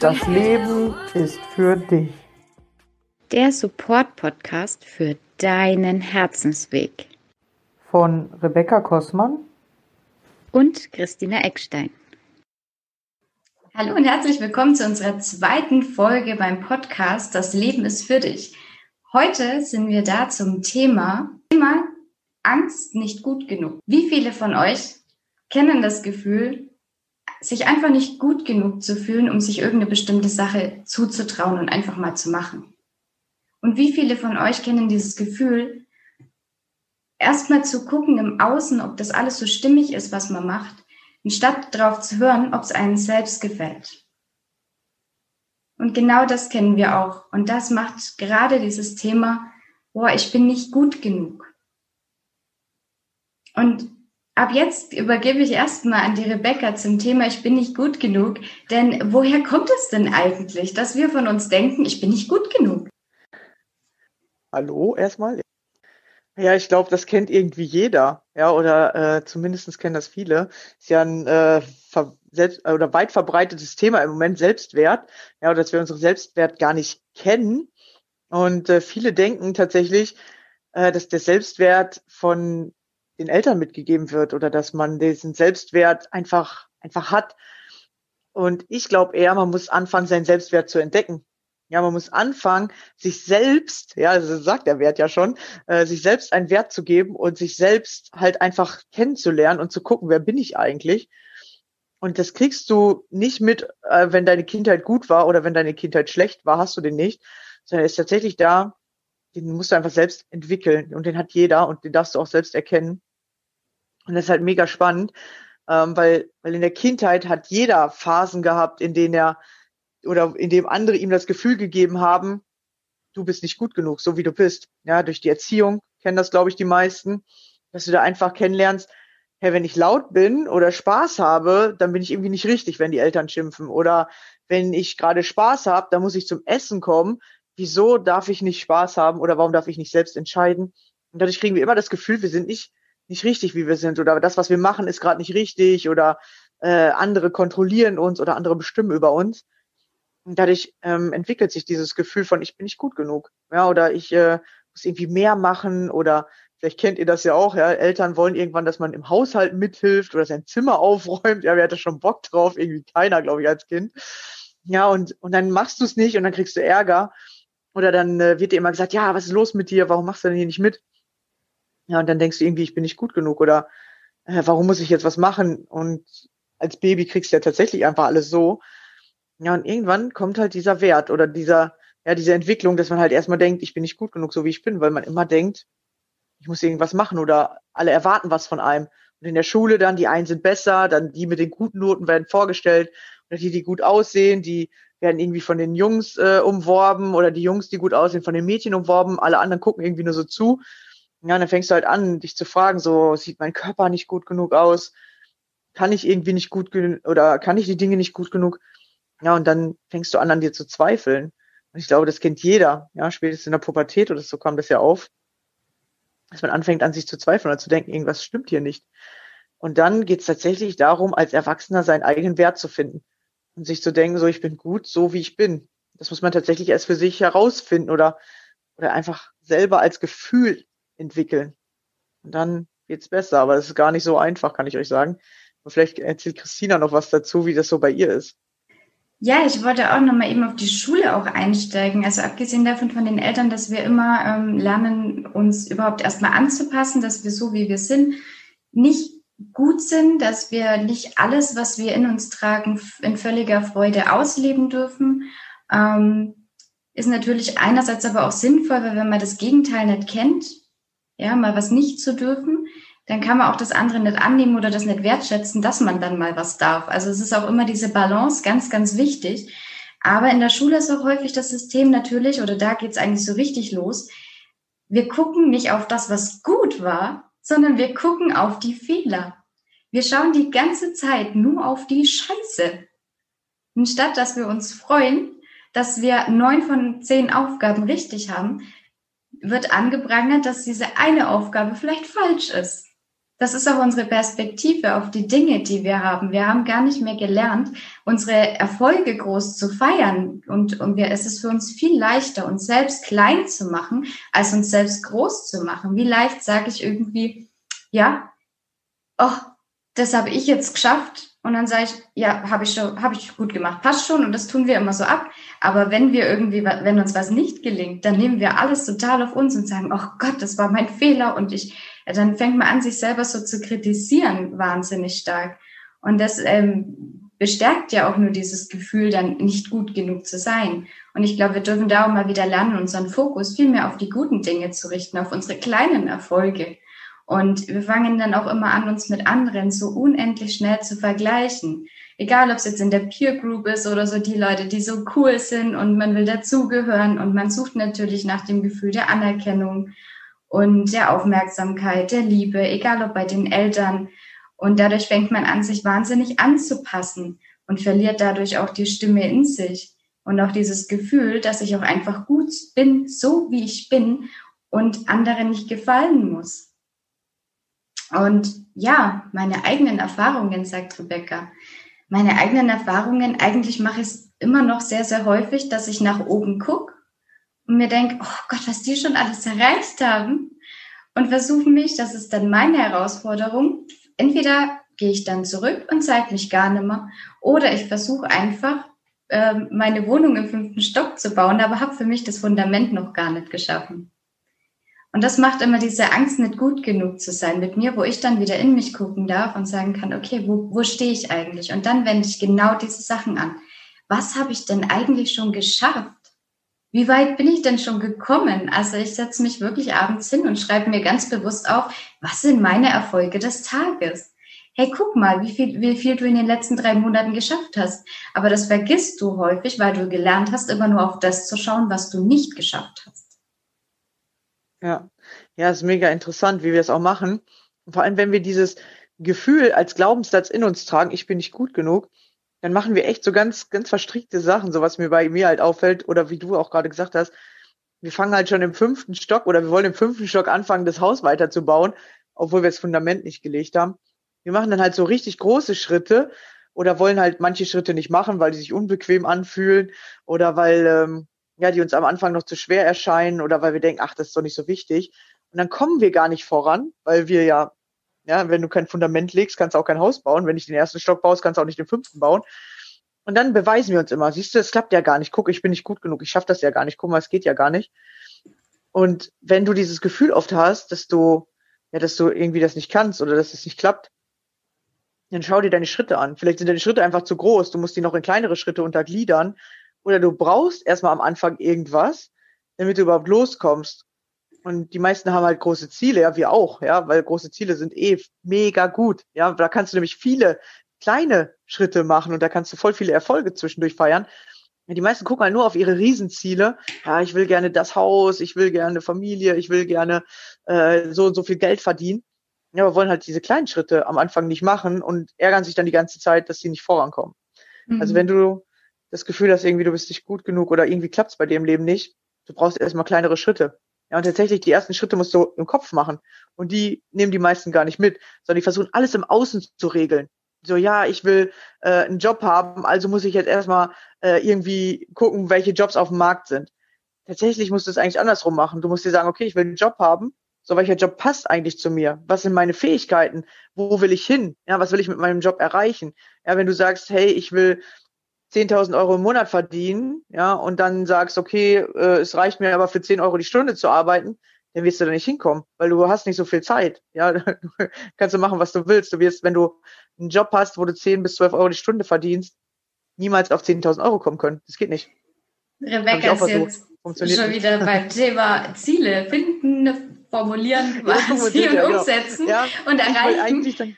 Das Leben ist für dich. Der Support-Podcast für deinen Herzensweg. Von Rebecca Kossmann und Christina Eckstein. Hallo und herzlich willkommen zu unserer zweiten Folge beim Podcast Das Leben ist für dich. Heute sind wir da zum Thema, Thema Angst nicht gut genug. Wie viele von euch kennen das Gefühl, sich einfach nicht gut genug zu fühlen, um sich irgendeine bestimmte Sache zuzutrauen und einfach mal zu machen. Und wie viele von euch kennen dieses Gefühl, erstmal zu gucken im Außen, ob das alles so stimmig ist, was man macht, anstatt darauf zu hören, ob es einem selbst gefällt. Und genau das kennen wir auch. Und das macht gerade dieses Thema, boah, ich bin nicht gut genug. Und Ab jetzt übergebe ich erstmal an die Rebecca zum Thema Ich bin nicht gut genug. Denn woher kommt es denn eigentlich, dass wir von uns denken, ich bin nicht gut genug? Hallo erstmal. Ja, ich glaube, das kennt irgendwie jeder, ja, oder äh, zumindest kennen das viele. Ist ja ein äh, selbst, oder weit verbreitetes Thema im Moment Selbstwert, ja, dass wir unseren Selbstwert gar nicht kennen. Und äh, viele denken tatsächlich, äh, dass der Selbstwert von den Eltern mitgegeben wird oder dass man diesen Selbstwert einfach, einfach hat. Und ich glaube eher, man muss anfangen, seinen Selbstwert zu entdecken. Ja, man muss anfangen, sich selbst, ja, also sagt der Wert ja schon, äh, sich selbst einen Wert zu geben und sich selbst halt einfach kennenzulernen und zu gucken, wer bin ich eigentlich. Und das kriegst du nicht mit, äh, wenn deine Kindheit gut war oder wenn deine Kindheit schlecht war, hast du den nicht, sondern er ist tatsächlich da, den musst du einfach selbst entwickeln und den hat jeder und den darfst du auch selbst erkennen. Und das ist halt mega spannend, ähm, weil, weil in der Kindheit hat jeder Phasen gehabt, in denen er oder in dem andere ihm das Gefühl gegeben haben, du bist nicht gut genug, so wie du bist. Ja, durch die Erziehung kennen das, glaube ich, die meisten, dass du da einfach kennenlernst, hey, wenn ich laut bin oder Spaß habe, dann bin ich irgendwie nicht richtig, wenn die Eltern schimpfen. Oder wenn ich gerade Spaß habe, dann muss ich zum Essen kommen. Wieso darf ich nicht Spaß haben oder warum darf ich nicht selbst entscheiden? Und dadurch kriegen wir immer das Gefühl, wir sind nicht nicht richtig, wie wir sind oder das, was wir machen, ist gerade nicht richtig oder äh, andere kontrollieren uns oder andere bestimmen über uns. Und dadurch ähm, entwickelt sich dieses Gefühl von, ich bin nicht gut genug. Ja, oder ich äh, muss irgendwie mehr machen oder vielleicht kennt ihr das ja auch, ja, Eltern wollen irgendwann, dass man im Haushalt mithilft oder sein Zimmer aufräumt. Ja, wer hatte schon Bock drauf? Irgendwie keiner, glaube ich, als Kind. Ja, und, und dann machst du es nicht und dann kriegst du Ärger. Oder dann äh, wird dir immer gesagt, ja, was ist los mit dir? Warum machst du denn hier nicht mit? Ja, und dann denkst du irgendwie, ich bin nicht gut genug oder äh, warum muss ich jetzt was machen? Und als Baby kriegst du ja tatsächlich einfach alles so. Ja, und irgendwann kommt halt dieser Wert oder dieser, ja, diese Entwicklung, dass man halt erstmal denkt, ich bin nicht gut genug, so wie ich bin, weil man immer denkt, ich muss irgendwas machen oder alle erwarten was von einem. Und in der Schule dann, die einen sind besser, dann die mit den guten Noten werden vorgestellt oder die, die gut aussehen, die werden irgendwie von den Jungs äh, umworben oder die Jungs, die gut aussehen, von den Mädchen umworben. Alle anderen gucken irgendwie nur so zu. Ja, dann fängst du halt an, dich zu fragen, so sieht mein Körper nicht gut genug aus? Kann ich irgendwie nicht gut oder kann ich die Dinge nicht gut genug? Ja, und dann fängst du an, an dir zu zweifeln. Und ich glaube, das kennt jeder. Ja, spätestens in der Pubertät oder so kam das ja auf, dass man anfängt, an sich zu zweifeln oder zu denken, irgendwas stimmt hier nicht. Und dann geht es tatsächlich darum, als Erwachsener seinen eigenen Wert zu finden und sich zu denken, so ich bin gut, so wie ich bin. Das muss man tatsächlich erst für sich herausfinden oder oder einfach selber als Gefühl entwickeln. Und dann wird's besser, aber das ist gar nicht so einfach, kann ich euch sagen. Und vielleicht erzählt Christina noch was dazu, wie das so bei ihr ist. Ja, ich wollte auch nochmal eben auf die Schule auch einsteigen. Also abgesehen davon von den Eltern, dass wir immer ähm, lernen, uns überhaupt erstmal anzupassen, dass wir so, wie wir sind, nicht gut sind, dass wir nicht alles, was wir in uns tragen, in völliger Freude ausleben dürfen. Ähm, ist natürlich einerseits aber auch sinnvoll, weil wenn man das Gegenteil nicht kennt, ja, mal was nicht zu dürfen, dann kann man auch das andere nicht annehmen oder das nicht wertschätzen, dass man dann mal was darf. Also es ist auch immer diese Balance ganz, ganz wichtig. Aber in der Schule ist auch häufig das System natürlich, oder da geht's eigentlich so richtig los. Wir gucken nicht auf das, was gut war, sondern wir gucken auf die Fehler. Wir schauen die ganze Zeit nur auf die Scheiße. Anstatt dass wir uns freuen, dass wir neun von zehn Aufgaben richtig haben, wird angeprangert, dass diese eine Aufgabe vielleicht falsch ist. Das ist auch unsere Perspektive auf die Dinge, die wir haben. Wir haben gar nicht mehr gelernt, unsere Erfolge groß zu feiern. Und, und wir, es ist für uns viel leichter, uns selbst klein zu machen, als uns selbst groß zu machen. Wie leicht sage ich irgendwie, ja, oh, das habe ich jetzt geschafft. Und dann sage ich, ja, habe ich schon, habe ich gut gemacht, passt schon. Und das tun wir immer so ab. Aber wenn wir irgendwie, wenn uns was nicht gelingt, dann nehmen wir alles total auf uns und sagen, oh Gott, das war mein Fehler und ich dann fängt man an, sich selber so zu kritisieren, wahnsinnig stark. Und das ähm, bestärkt ja auch nur dieses Gefühl, dann nicht gut genug zu sein. Und ich glaube, wir dürfen da auch mal wieder lernen, unseren Fokus viel mehr auf die guten Dinge zu richten, auf unsere kleinen Erfolge. Und wir fangen dann auch immer an, uns mit anderen so unendlich schnell zu vergleichen. Egal, ob es jetzt in der Peer Group ist oder so die Leute, die so cool sind und man will dazugehören und man sucht natürlich nach dem Gefühl der Anerkennung und der Aufmerksamkeit, der Liebe, egal ob bei den Eltern. Und dadurch fängt man an, sich wahnsinnig anzupassen und verliert dadurch auch die Stimme in sich und auch dieses Gefühl, dass ich auch einfach gut bin, so wie ich bin und anderen nicht gefallen muss. Und ja, meine eigenen Erfahrungen, sagt Rebecca, meine eigenen Erfahrungen, eigentlich mache ich es immer noch sehr, sehr häufig, dass ich nach oben gucke und mir denke, oh Gott, was die schon alles erreicht haben und versuche mich, das ist dann meine Herausforderung, entweder gehe ich dann zurück und zeige mich gar nicht mehr oder ich versuche einfach, ähm, meine Wohnung im fünften Stock zu bauen, aber habe für mich das Fundament noch gar nicht geschaffen. Und das macht immer diese Angst, nicht gut genug zu sein mit mir, wo ich dann wieder in mich gucken darf und sagen kann, okay, wo, wo stehe ich eigentlich? Und dann wende ich genau diese Sachen an. Was habe ich denn eigentlich schon geschafft? Wie weit bin ich denn schon gekommen? Also ich setze mich wirklich abends hin und schreibe mir ganz bewusst auf, was sind meine Erfolge des Tages? Hey, guck mal, wie viel, wie viel du in den letzten drei Monaten geschafft hast. Aber das vergisst du häufig, weil du gelernt hast, immer nur auf das zu schauen, was du nicht geschafft hast. Ja, ja, ist mega interessant, wie wir es auch machen. vor allem, wenn wir dieses Gefühl als Glaubenssatz in uns tragen, ich bin nicht gut genug, dann machen wir echt so ganz, ganz verstrickte Sachen, so was mir bei mir halt auffällt, oder wie du auch gerade gesagt hast, wir fangen halt schon im fünften Stock oder wir wollen im fünften Stock anfangen, das Haus weiterzubauen, obwohl wir das Fundament nicht gelegt haben. Wir machen dann halt so richtig große Schritte oder wollen halt manche Schritte nicht machen, weil die sich unbequem anfühlen oder weil ähm, ja die uns am Anfang noch zu schwer erscheinen oder weil wir denken, ach, das ist doch nicht so wichtig. Und dann kommen wir gar nicht voran, weil wir ja ja, wenn du kein Fundament legst, kannst du auch kein Haus bauen. Wenn ich den ersten Stock baust, kannst du auch nicht den fünften bauen. Und dann beweisen wir uns immer, siehst du, es klappt ja gar nicht. Guck, ich bin nicht gut genug. Ich schaffe das ja gar nicht. Guck mal, es geht ja gar nicht. Und wenn du dieses Gefühl oft hast, dass du, ja, dass du irgendwie das nicht kannst oder dass es nicht klappt, dann schau dir deine Schritte an. Vielleicht sind deine Schritte einfach zu groß. Du musst die noch in kleinere Schritte untergliedern. Oder du brauchst erstmal am Anfang irgendwas, damit du überhaupt loskommst. Und die meisten haben halt große Ziele, ja, wir auch, ja, weil große Ziele sind eh mega gut. Ja, da kannst du nämlich viele kleine Schritte machen und da kannst du voll viele Erfolge zwischendurch feiern. Die meisten gucken halt nur auf ihre Riesenziele. Ja, ich will gerne das Haus, ich will gerne Familie, ich will gerne äh, so und so viel Geld verdienen. Ja, aber wollen halt diese kleinen Schritte am Anfang nicht machen und ärgern sich dann die ganze Zeit, dass sie nicht vorankommen. Mhm. Also wenn du das Gefühl hast, irgendwie du bist nicht gut genug oder irgendwie klappt es bei dir im Leben nicht, du brauchst erstmal kleinere Schritte. Ja, und tatsächlich, die ersten Schritte musst du im Kopf machen. Und die nehmen die meisten gar nicht mit, sondern die versuchen alles im Außen zu regeln. So, ja, ich will äh, einen Job haben, also muss ich jetzt erstmal äh, irgendwie gucken, welche Jobs auf dem Markt sind. Tatsächlich musst du es eigentlich andersrum machen. Du musst dir sagen, okay, ich will einen Job haben. So, welcher Job passt eigentlich zu mir? Was sind meine Fähigkeiten? Wo will ich hin? Ja, was will ich mit meinem Job erreichen? Ja, wenn du sagst, hey, ich will 10.000 Euro im Monat verdienen, ja, und dann sagst, okay, äh, es reicht mir aber für 10 Euro die Stunde zu arbeiten, dann wirst du da nicht hinkommen, weil du hast nicht so viel Zeit, ja, kannst du machen, was du willst. Du wirst, wenn du einen Job hast, wo du 10 bis 12 Euro die Stunde verdienst, niemals auf 10.000 Euro kommen können. Das geht nicht. Rebecca ist jetzt schon wieder beim Thema Ziele finden, formulieren quasi ja, und genau. umsetzen ja, und erreichen.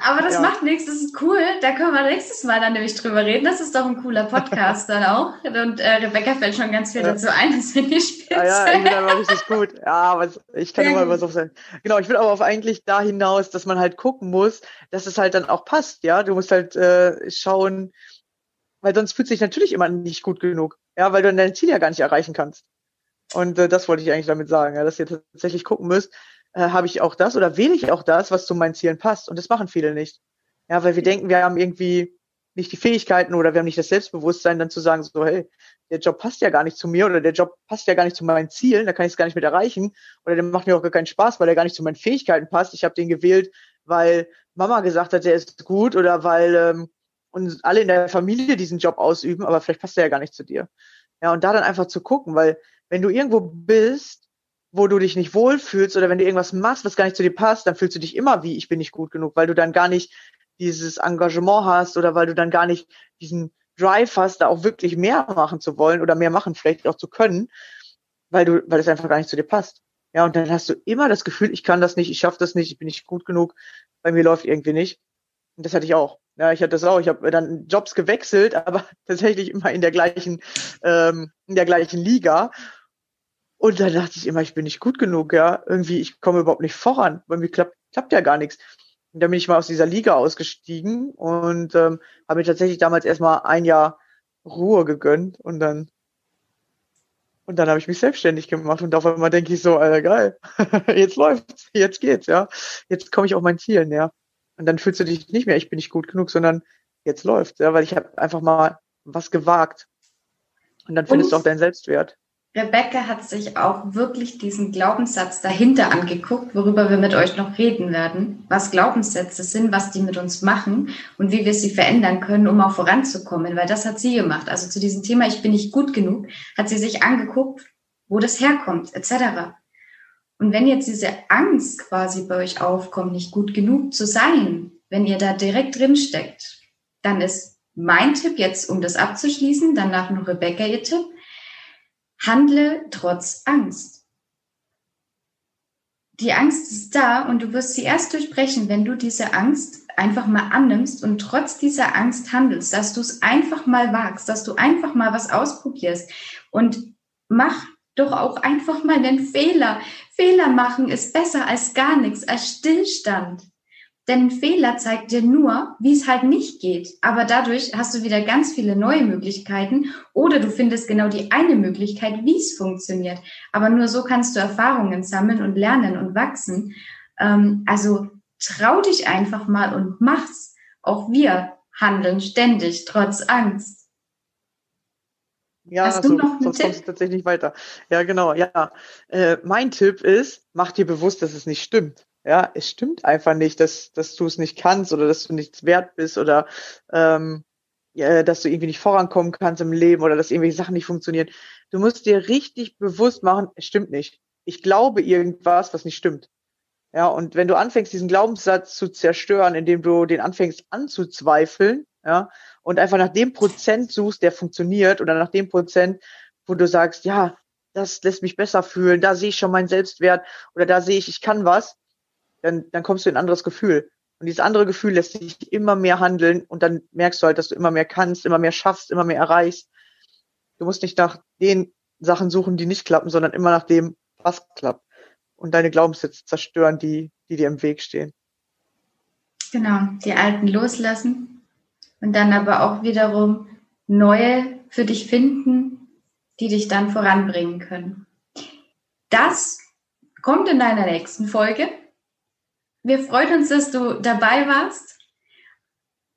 Aber das ja. macht nichts, das ist cool. Da können wir nächstes Mal dann nämlich drüber reden. Das ist doch ein cooler Podcast dann auch. Und äh, Rebecca fällt schon ganz viel ja. dazu ein, das finde ich spitze. Ah, ja, ich bin aber richtig gut. Ja, aber ich kann immer was auf sein. Genau, ich will aber auf eigentlich da hinaus, dass man halt gucken muss, dass es halt dann auch passt, ja. Du musst halt äh, schauen, weil sonst fühlt sich natürlich immer nicht gut genug. Ja, weil du dein Ziel ja gar nicht erreichen kannst. Und äh, das wollte ich eigentlich damit sagen, ja, dass ihr tatsächlich gucken müsst, äh, habe ich auch das oder wähle ich auch das, was zu meinen Zielen passt. Und das machen viele nicht. Ja, weil wir denken, wir haben irgendwie nicht die Fähigkeiten oder wir haben nicht das Selbstbewusstsein, dann zu sagen, so, hey, der Job passt ja gar nicht zu mir oder der Job passt ja gar nicht zu meinen Zielen, da kann ich es gar nicht mit erreichen oder der macht mir auch gar keinen Spaß, weil der gar nicht zu meinen Fähigkeiten passt. Ich habe den gewählt, weil Mama gesagt hat, der ist gut oder weil ähm, uns alle in der Familie diesen Job ausüben, aber vielleicht passt der ja gar nicht zu dir. Ja, und da dann einfach zu gucken, weil wenn du irgendwo bist, wo du dich nicht wohlfühlst oder wenn du irgendwas machst, was gar nicht zu dir passt, dann fühlst du dich immer wie, ich bin nicht gut genug, weil du dann gar nicht dieses Engagement hast oder weil du dann gar nicht diesen Drive hast, da auch wirklich mehr machen zu wollen oder mehr machen vielleicht auch zu können, weil du, weil es einfach gar nicht zu dir passt. Ja, und dann hast du immer das Gefühl, ich kann das nicht, ich schaffe das nicht, ich bin nicht gut genug, bei mir läuft irgendwie nicht. Und das hatte ich auch. Ja, ich hatte das auch. Ich habe dann Jobs gewechselt, aber tatsächlich immer in der gleichen, ähm, in der gleichen Liga. Und dann dachte ich immer, ich bin nicht gut genug, ja. Irgendwie, ich komme überhaupt nicht voran. Bei mir klappt, klappt ja gar nichts. Und dann bin ich mal aus dieser Liga ausgestiegen und ähm, habe mir tatsächlich damals erstmal ein Jahr Ruhe gegönnt und dann und dann habe ich mich selbstständig gemacht und auf einmal denke ich so, Alter, geil, jetzt läuft's, jetzt geht's, ja. Jetzt komme ich auf mein Ziel näher. Und dann fühlst du dich nicht mehr, ich bin nicht gut genug, sondern jetzt läuft's, ja, weil ich habe einfach mal was gewagt. Und dann findest und? du auch deinen Selbstwert. Rebecca hat sich auch wirklich diesen Glaubenssatz dahinter angeguckt, worüber wir mit euch noch reden werden, was Glaubenssätze sind, was die mit uns machen und wie wir sie verändern können, um auch voranzukommen, weil das hat sie gemacht. Also zu diesem Thema, ich bin nicht gut genug, hat sie sich angeguckt, wo das herkommt, etc. Und wenn jetzt diese Angst quasi bei euch aufkommt, nicht gut genug zu sein, wenn ihr da direkt drin steckt, dann ist mein Tipp jetzt, um das abzuschließen, danach noch Rebecca ihr Tipp, Handle trotz Angst. Die Angst ist da und du wirst sie erst durchbrechen, wenn du diese Angst einfach mal annimmst und trotz dieser Angst handelst, dass du es einfach mal wagst, dass du einfach mal was ausprobierst und mach doch auch einfach mal den Fehler. Fehler machen ist besser als gar nichts, als Stillstand. Denn Fehler zeigt dir nur, wie es halt nicht geht. Aber dadurch hast du wieder ganz viele neue Möglichkeiten oder du findest genau die eine Möglichkeit, wie es funktioniert. Aber nur so kannst du Erfahrungen sammeln und lernen und wachsen. Ähm, also trau dich einfach mal und mach's. Auch wir handeln ständig, trotz Angst. Ja, Hast du also, noch sonst kommst du tatsächlich weiter. Ja, genau. Ja, äh, mein Tipp ist, mach dir bewusst, dass es nicht stimmt. Ja, es stimmt einfach nicht, dass, dass du es nicht kannst oder dass du nichts wert bist oder ähm, ja, dass du irgendwie nicht vorankommen kannst im Leben oder dass irgendwelche Sachen nicht funktionieren. Du musst dir richtig bewusst machen, es stimmt nicht. Ich glaube irgendwas, was nicht stimmt. Ja, und wenn du anfängst, diesen Glaubenssatz zu zerstören, indem du den anfängst anzuzweifeln, ja, und einfach nach dem Prozent suchst, der funktioniert, oder nach dem Prozent, wo du sagst, ja, das lässt mich besser fühlen, da sehe ich schon meinen Selbstwert oder da sehe ich, ich kann was, dann, dann kommst du in ein anderes Gefühl. Und dieses andere Gefühl lässt dich immer mehr handeln und dann merkst du halt, dass du immer mehr kannst, immer mehr schaffst, immer mehr erreichst. Du musst nicht nach den Sachen suchen, die nicht klappen, sondern immer nach dem, was klappt. Und deine Glaubenssätze zerstören, die, die dir im Weg stehen. Genau, die alten loslassen und dann aber auch wiederum neue für dich finden, die dich dann voranbringen können. Das kommt in deiner nächsten Folge. Wir freuen uns, dass du dabei warst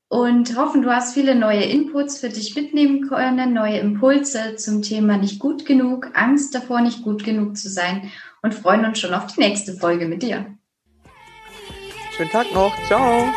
und hoffen, du hast viele neue Inputs für dich mitnehmen können, neue Impulse zum Thema nicht gut genug, Angst davor, nicht gut genug zu sein und freuen uns schon auf die nächste Folge mit dir. Schönen Tag noch. Ciao.